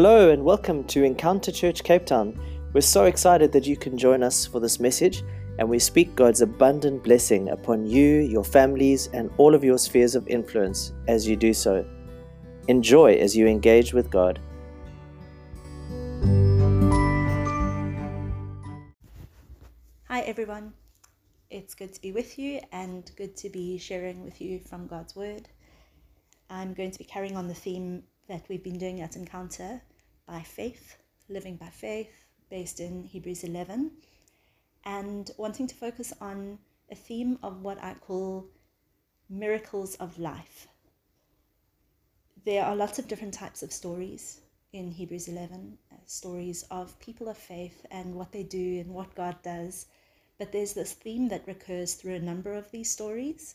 Hello and welcome to Encounter Church Cape Town. We're so excited that you can join us for this message, and we speak God's abundant blessing upon you, your families, and all of your spheres of influence as you do so. Enjoy as you engage with God. Hi, everyone. It's good to be with you and good to be sharing with you from God's Word. I'm going to be carrying on the theme that we've been doing at Encounter by faith, living by faith, based in Hebrews 11, and wanting to focus on a theme of what I call miracles of life. There are lots of different types of stories in Hebrews 11, uh, stories of people of faith and what they do and what God does. But there's this theme that recurs through a number of these stories,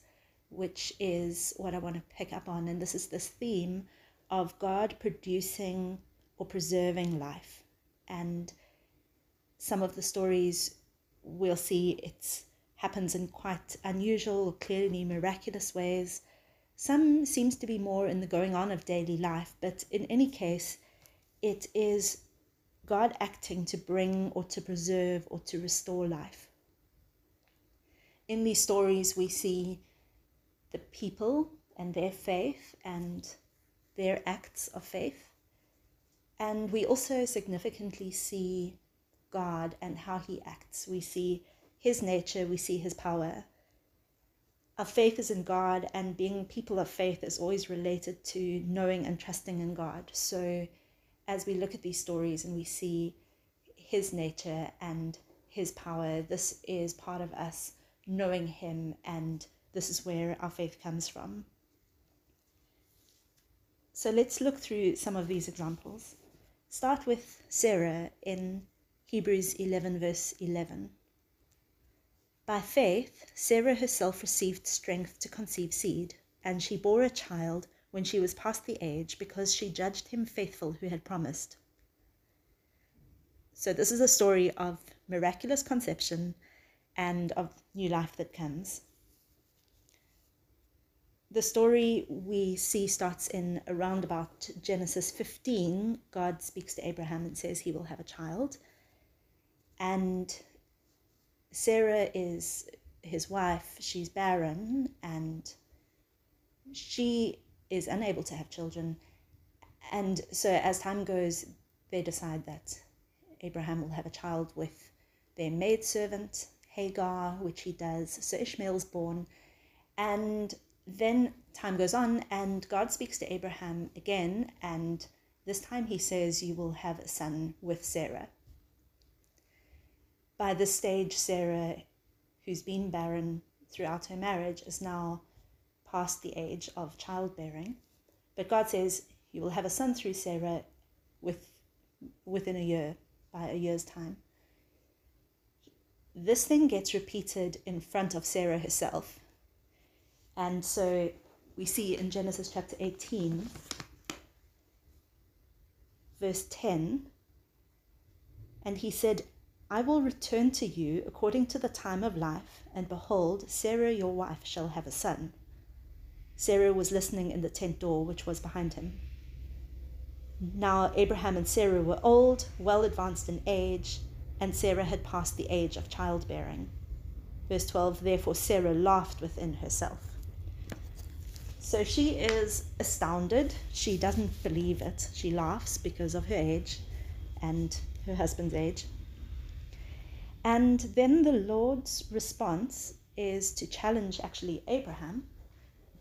which is what I want to pick up on. And this is this theme of God producing or preserving life. And some of the stories we'll see it happens in quite unusual, clearly miraculous ways. Some seems to be more in the going on of daily life, but in any case, it is God acting to bring or to preserve or to restore life. In these stories, we see the people and their faith and their acts of faith. And we also significantly see God and how he acts. We see his nature, we see his power. Our faith is in God, and being people of faith is always related to knowing and trusting in God. So, as we look at these stories and we see his nature and his power, this is part of us knowing him, and this is where our faith comes from. So let's look through some of these examples. Start with Sarah in Hebrews 11, verse 11. By faith, Sarah herself received strength to conceive seed, and she bore a child when she was past the age because she judged him faithful who had promised. So, this is a story of miraculous conception and of new life that comes the story we see starts in around about Genesis 15. God speaks to Abraham and says he will have a child. And Sarah is his wife, she's barren, and she is unable to have children. And so, as time goes, they decide that Abraham will have a child with their maidservant, Hagar, which he does. So, Ishmael's born. And then time goes on, and God speaks to Abraham again, and this time he says, You will have a son with Sarah. By this stage, Sarah, who's been barren throughout her marriage, is now past the age of childbearing. But God says, You will have a son through Sarah with, within a year, by a year's time. This thing gets repeated in front of Sarah herself and so we see in Genesis chapter 18, verse 10, and he said, I will return to you according to the time of life, and behold, Sarah your wife shall have a son. Sarah was listening in the tent door which was behind him. Now Abraham and Sarah were old, well advanced in age, and Sarah had passed the age of childbearing. Verse 12 Therefore Sarah laughed within herself. So she is astounded. She doesn't believe it. She laughs because of her age and her husband's age. And then the Lord's response is to challenge actually Abraham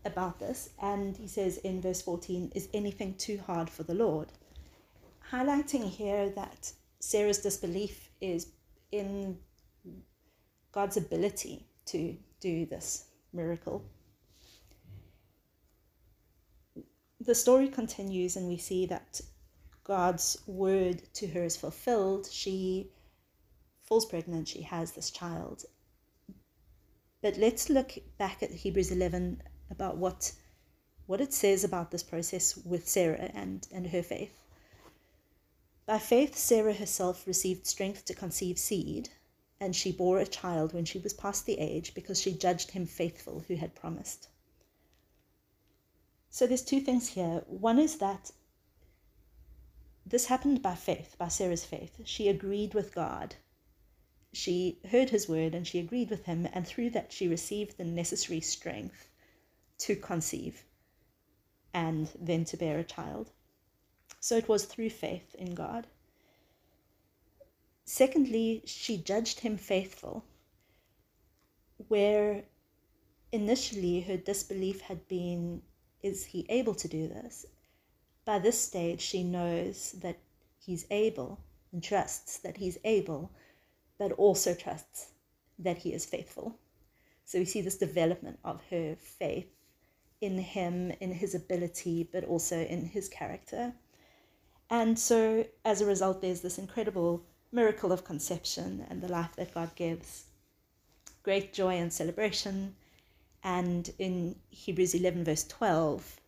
about this. And he says in verse 14, Is anything too hard for the Lord? Highlighting here that Sarah's disbelief is in God's ability to do this miracle. The story continues, and we see that God's word to her is fulfilled. She falls pregnant, she has this child. But let's look back at Hebrews 11 about what, what it says about this process with Sarah and, and her faith. By faith, Sarah herself received strength to conceive seed, and she bore a child when she was past the age because she judged him faithful who had promised. So there's two things here. One is that this happened by faith, by Sarah's faith. She agreed with God. She heard his word and she agreed with him, and through that, she received the necessary strength to conceive and then to bear a child. So it was through faith in God. Secondly, she judged him faithful, where initially her disbelief had been is he able to do this? By this stage, she knows that he's able and trusts that he's able, but also trusts that he is faithful. So we see this development of her faith in him, in his ability, but also in his character. And so as a result, there's this incredible miracle of conception and the life that God gives. Great joy and celebration. And in Hebrews 11, verse 12,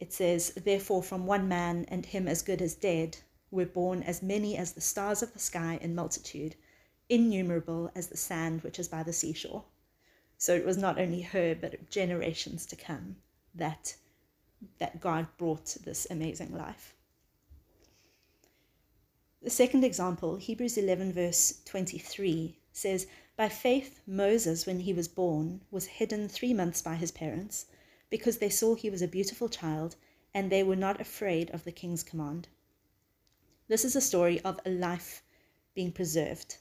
it says, Therefore, from one man, and him as good as dead, were born as many as the stars of the sky in multitude, innumerable as the sand which is by the seashore. So it was not only her, but generations to come that, that God brought this amazing life. The second example, Hebrews 11, verse 23, says, By faith, Moses, when he was born, was hidden three months by his parents, because they saw he was a beautiful child, and they were not afraid of the king's command. This is a story of a life being preserved.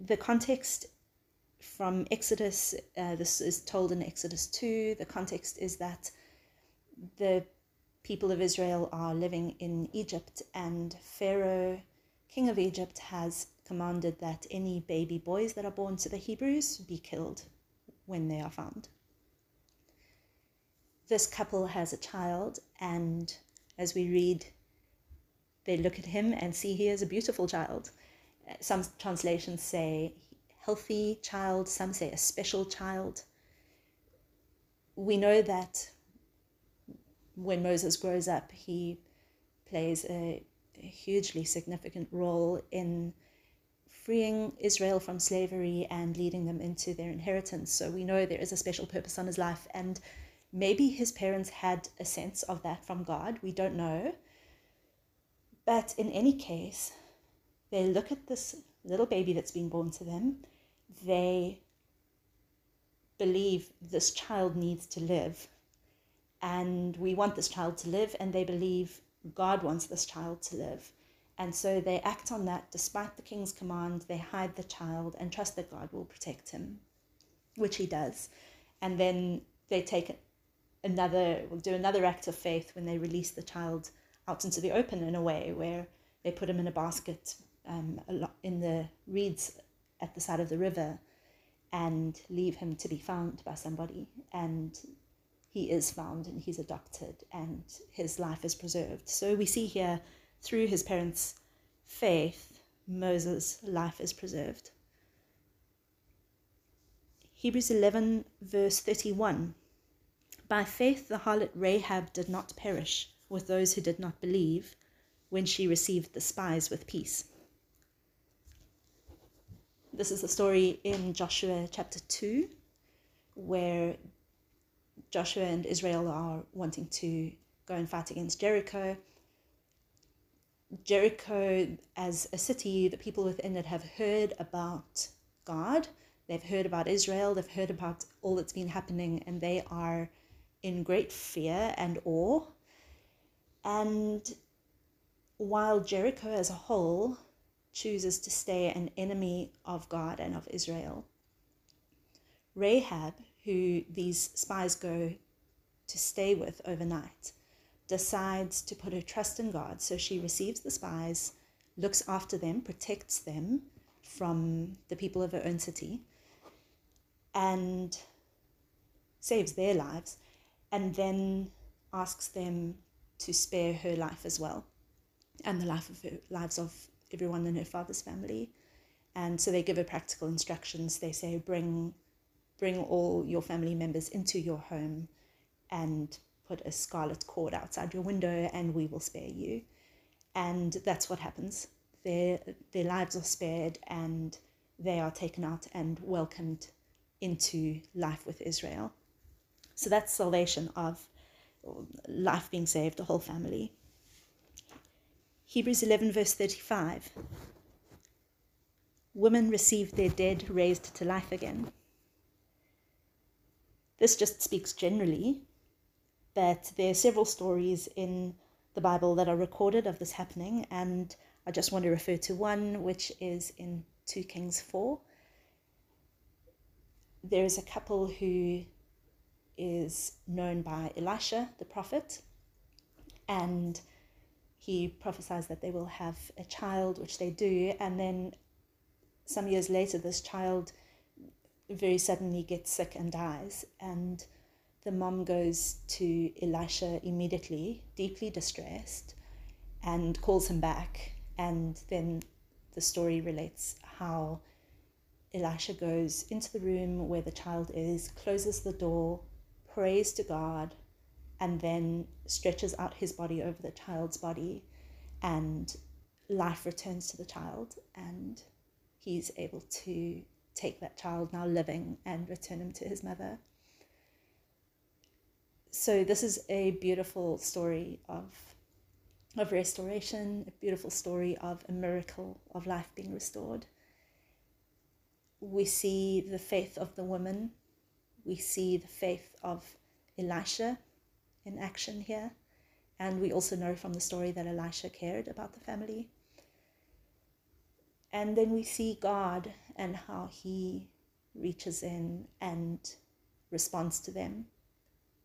The context from Exodus, uh, this is told in Exodus 2. The context is that the people of Israel are living in Egypt, and Pharaoh, king of Egypt, has commanded that any baby boys that are born to the Hebrews be killed when they are found this couple has a child, and as we read, they look at him and see he is a beautiful child. Some translations say healthy child, some say a special child. We know that when Moses grows up, he plays a, a hugely significant role in freeing Israel from slavery and leading them into their inheritance. So we know there is a special purpose on his life. And Maybe his parents had a sense of that from God. We don't know. But in any case, they look at this little baby that's been born to them. They believe this child needs to live. And we want this child to live, and they believe God wants this child to live. And so they act on that despite the king's command. They hide the child and trust that God will protect him, which he does. And then they take another will do another act of faith when they release the child out into the open in a way where they put him in a basket um, in the reeds at the side of the river and leave him to be found by somebody and he is found and he's adopted and his life is preserved. So we see here through his parents faith moses life is preserved. Hebrews 11 verse 31 by faith, the harlot Rahab did not perish with those who did not believe when she received the spies with peace. This is the story in Joshua chapter 2, where Joshua and Israel are wanting to go and fight against Jericho. Jericho, as a city, the people within it have heard about God, they've heard about Israel, they've heard about all that's been happening, and they are in great fear and awe. And while Jericho as a whole chooses to stay an enemy of God and of Israel, Rahab, who these spies go to stay with overnight, decides to put her trust in God. So she receives the spies, looks after them, protects them from the people of her own city, and saves their lives and then asks them to spare her life as well and the life of her, lives of everyone in her father's family. And so they give her practical instructions. They say, bring, bring all your family members into your home and put a scarlet cord outside your window and we will spare you. And that's what happens. Their, their lives are spared and they are taken out and welcomed into life with Israel. So that's salvation of life being saved, the whole family. Hebrews 11, verse 35. Women received their dead raised to life again. This just speaks generally, but there are several stories in the Bible that are recorded of this happening, and I just want to refer to one which is in 2 Kings 4. There is a couple who is known by Elisha, the prophet, and he prophesies that they will have a child, which they do, and then some years later, this child very suddenly gets sick and dies, and the mom goes to Elisha immediately, deeply distressed, and calls him back. And then the story relates how Elisha goes into the room where the child is, closes the door, prays to God, and then stretches out his body over the child's body, and life returns to the child, and he's able to take that child now living and return him to his mother. So this is a beautiful story of of restoration, a beautiful story of a miracle of life being restored. We see the faith of the woman we see the faith of Elisha in action here. And we also know from the story that Elisha cared about the family. And then we see God and how he reaches in and responds to them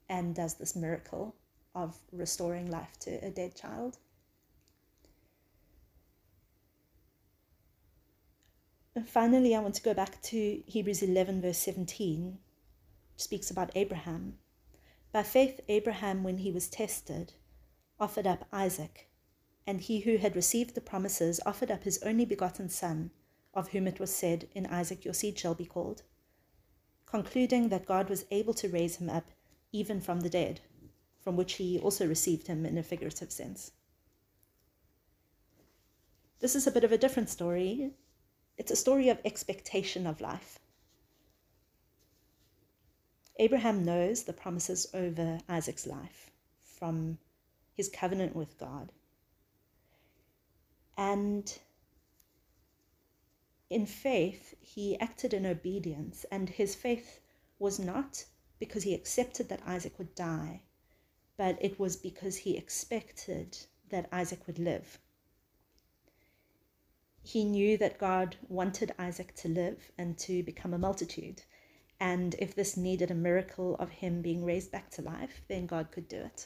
and does this miracle of restoring life to a dead child. And finally, I want to go back to Hebrews 11, verse 17, which speaks about Abraham. By faith, Abraham, when he was tested, offered up Isaac, and he who had received the promises offered up his only begotten son, of whom it was said, In Isaac your seed shall be called, concluding that God was able to raise him up even from the dead, from which he also received him in a figurative sense. This is a bit of a different story. It's a story of expectation of life. Abraham knows the promises over Isaac's life from his covenant with God. And in faith, he acted in obedience, and his faith was not because he accepted that Isaac would die, but it was because he expected that Isaac would live. He knew that God wanted Isaac to live and to become a multitude, and if this needed a miracle of him being raised back to life, then God could do it.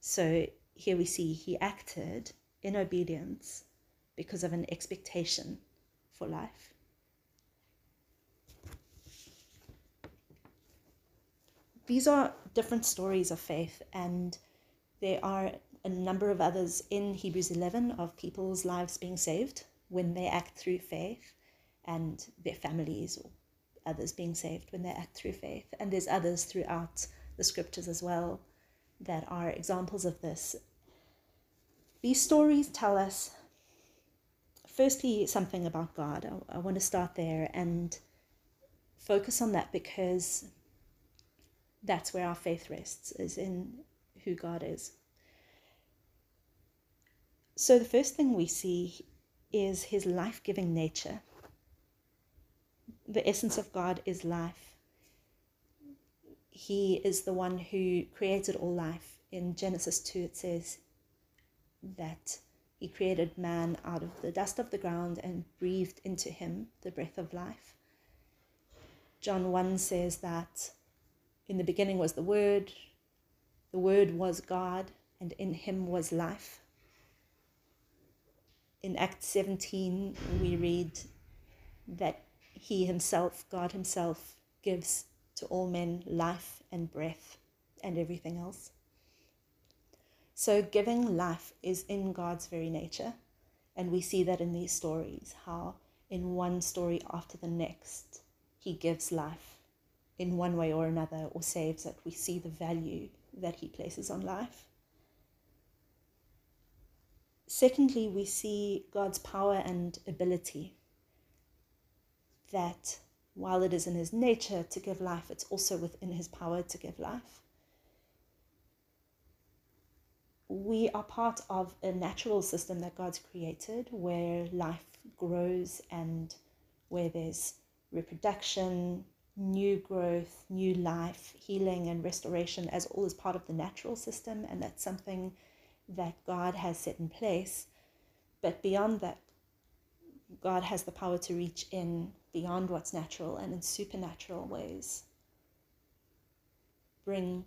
So here we see he acted in obedience because of an expectation for life. These are different stories of faith, and there are a number of others in Hebrews 11 of people's lives being saved when they act through faith and their families or others being saved when they act through faith. And there's others throughout the scriptures as well that are examples of this. These stories tell us, firstly, something about God. I, I want to start there and focus on that because that's where our faith rests, is in who God is. So, the first thing we see is his life giving nature the essence of God is life. He is the one who created all life. In Genesis 2, it says that he created man out of the dust of the ground and breathed into him the breath of life. John 1 says that in the beginning was the Word, the Word was God, and in him was life. In Acts 17, we read that he himself, God himself, gives to all men life and breath and everything else. So, giving life is in God's very nature. And we see that in these stories, how in one story after the next, He gives life in one way or another or saves it. We see the value that He places on life. Secondly, we see God's power and ability that while it is in his nature to give life, it's also within his power to give life. We are part of a natural system that God's created where life grows and where there's reproduction, new growth, new life, healing, and restoration as all is part of the natural system. And that's something that God has set in place. But beyond that, God has the power to reach in beyond what's natural and in supernatural ways bring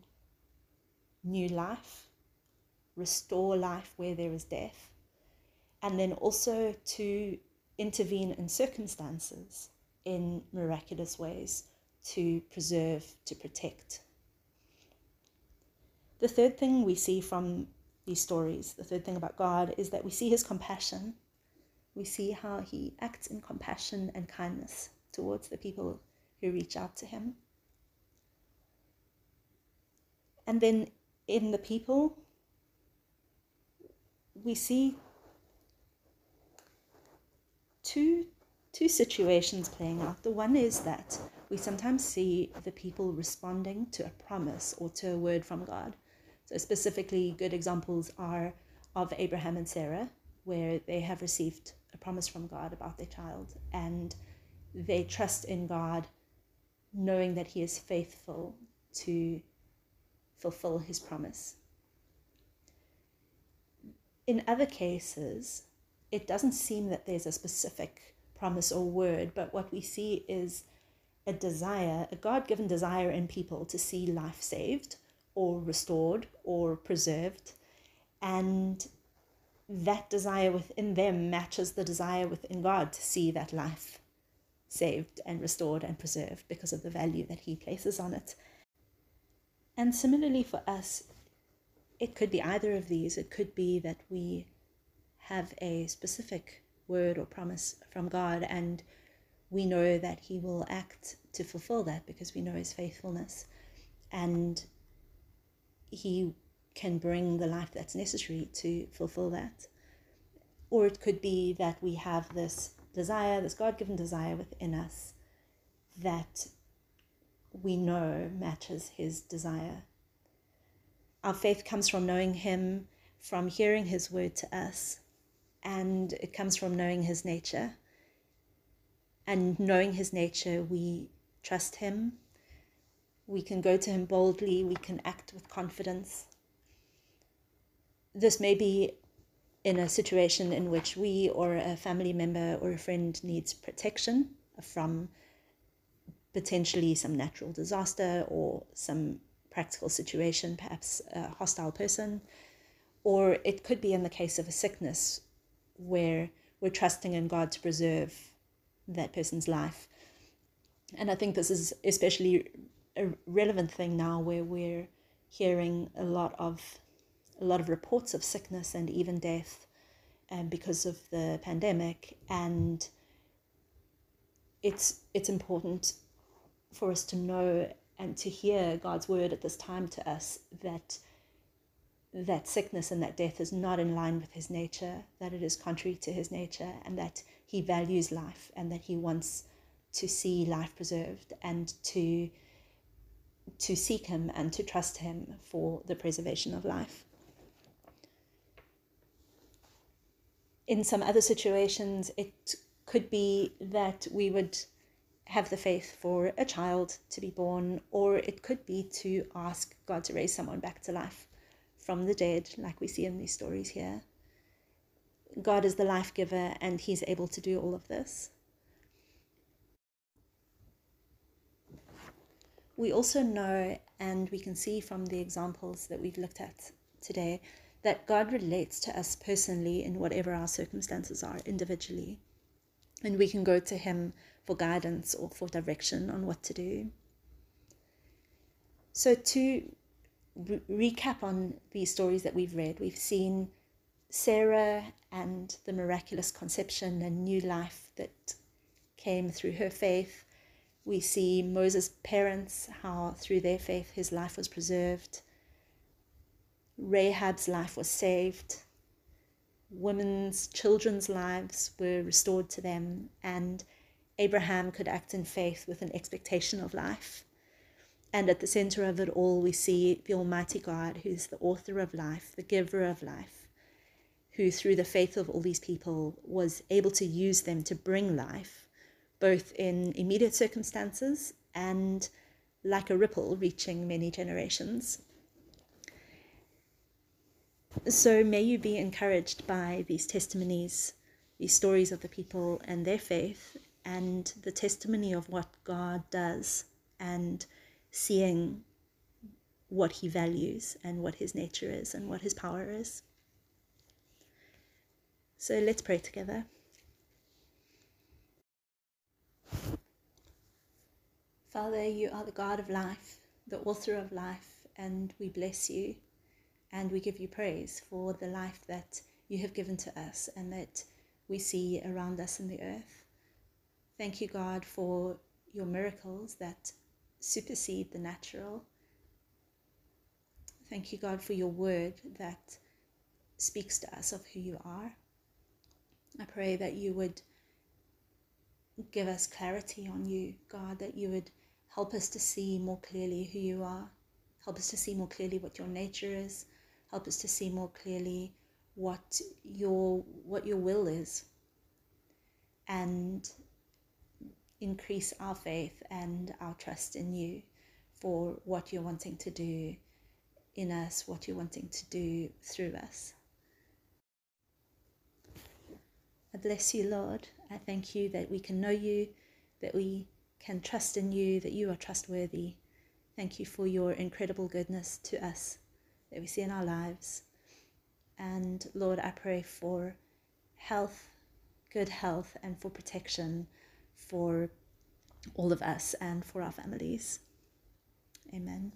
new life, restore life where there is death, and then also to intervene in circumstances in miraculous ways to preserve, to protect. The third thing we see from these stories, the third thing about God, is that we see his compassion. We see how he acts in compassion and kindness towards the people who reach out to him. And then in the people, we see two two situations playing out. The one is that we sometimes see the people responding to a promise or to a word from God. So specifically good examples are of Abraham and Sarah where they have received a promise from God about their child and they trust in God knowing that he is faithful to fulfill his promise. In other cases, it doesn't seem that there's a specific promise or word, but what we see is a desire, a God given desire in people to see life saved or restored or preserved. And that desire within them matches the desire within God to see that life saved and restored and preserved because of the value that He places on it. And similarly for us, it could be either of these. It could be that we have a specific word or promise from God and we know that He will act to fulfill that because we know His faithfulness and He can bring the life that's necessary to fulfill that. Or it could be that we have this desire, this God given desire within us that we know matches his desire. Our faith comes from knowing him, from hearing his word to us, and it comes from knowing his nature. And knowing his nature, we trust him. We can go to him boldly, we can act with confidence. This may be in a situation in which we or a family member or a friend needs protection from potentially some natural disaster or some practical situation, perhaps a hostile person, or it could be in the case of a sickness where we're trusting in God to preserve that person's life. And I think this is especially a relevant thing now where we're hearing a lot of a lot of reports of sickness and even death um, because of the pandemic and it's it's important for us to know and to hear God's word at this time to us that that sickness and that death is not in line with his nature, that it is contrary to his nature, and that he values life and that he wants to see life preserved and to to seek him and to trust him for the preservation of life. In some other situations, it could be that we would have the faith for a child to be born, or it could be to ask God to raise someone back to life from the dead, like we see in these stories here. God is the life giver, and He's able to do all of this. We also know, and we can see from the examples that we've looked at today, that God relates to us personally in whatever our circumstances are individually. And we can go to Him for guidance or for direction on what to do. So, to re- recap on these stories that we've read, we've seen Sarah and the miraculous conception and new life that came through her faith. We see Moses' parents, how through their faith his life was preserved. Rahab's life was saved. Women's, children's lives were restored to them, and Abraham could act in faith with an expectation of life. And at the center of it all, we see the Almighty God, who's the author of life, the giver of life, who, through the faith of all these people, was able to use them to bring life, both in immediate circumstances and like a ripple reaching many generations. So may you be encouraged by these testimonies, these stories of the people and their faith, and the testimony of what God does, and seeing what He values, and what His nature is, and what His power is. So let's pray together. Father, you are the God of life, the author of life, and we bless you and we give you praise for the life that you have given to us and that we see around us in the earth. Thank you, God, for your miracles that supersede the natural. Thank you, God, for your word that speaks to us of who you are. I pray that you would give us clarity on you, God, that you would help us to see more clearly who you are. Help us to see more clearly what your nature is. Help us to see more clearly what your what your will is. And increase our faith and our trust in you for what you're wanting to do in us, what you're wanting to do through us. I bless you, Lord. I thank you that we can know you, that we can trust in you, that you are trustworthy. Thank you for your incredible goodness to us that we see in our lives. And Lord, I pray for health, good health, and for protection for all of us and for our families. Amen.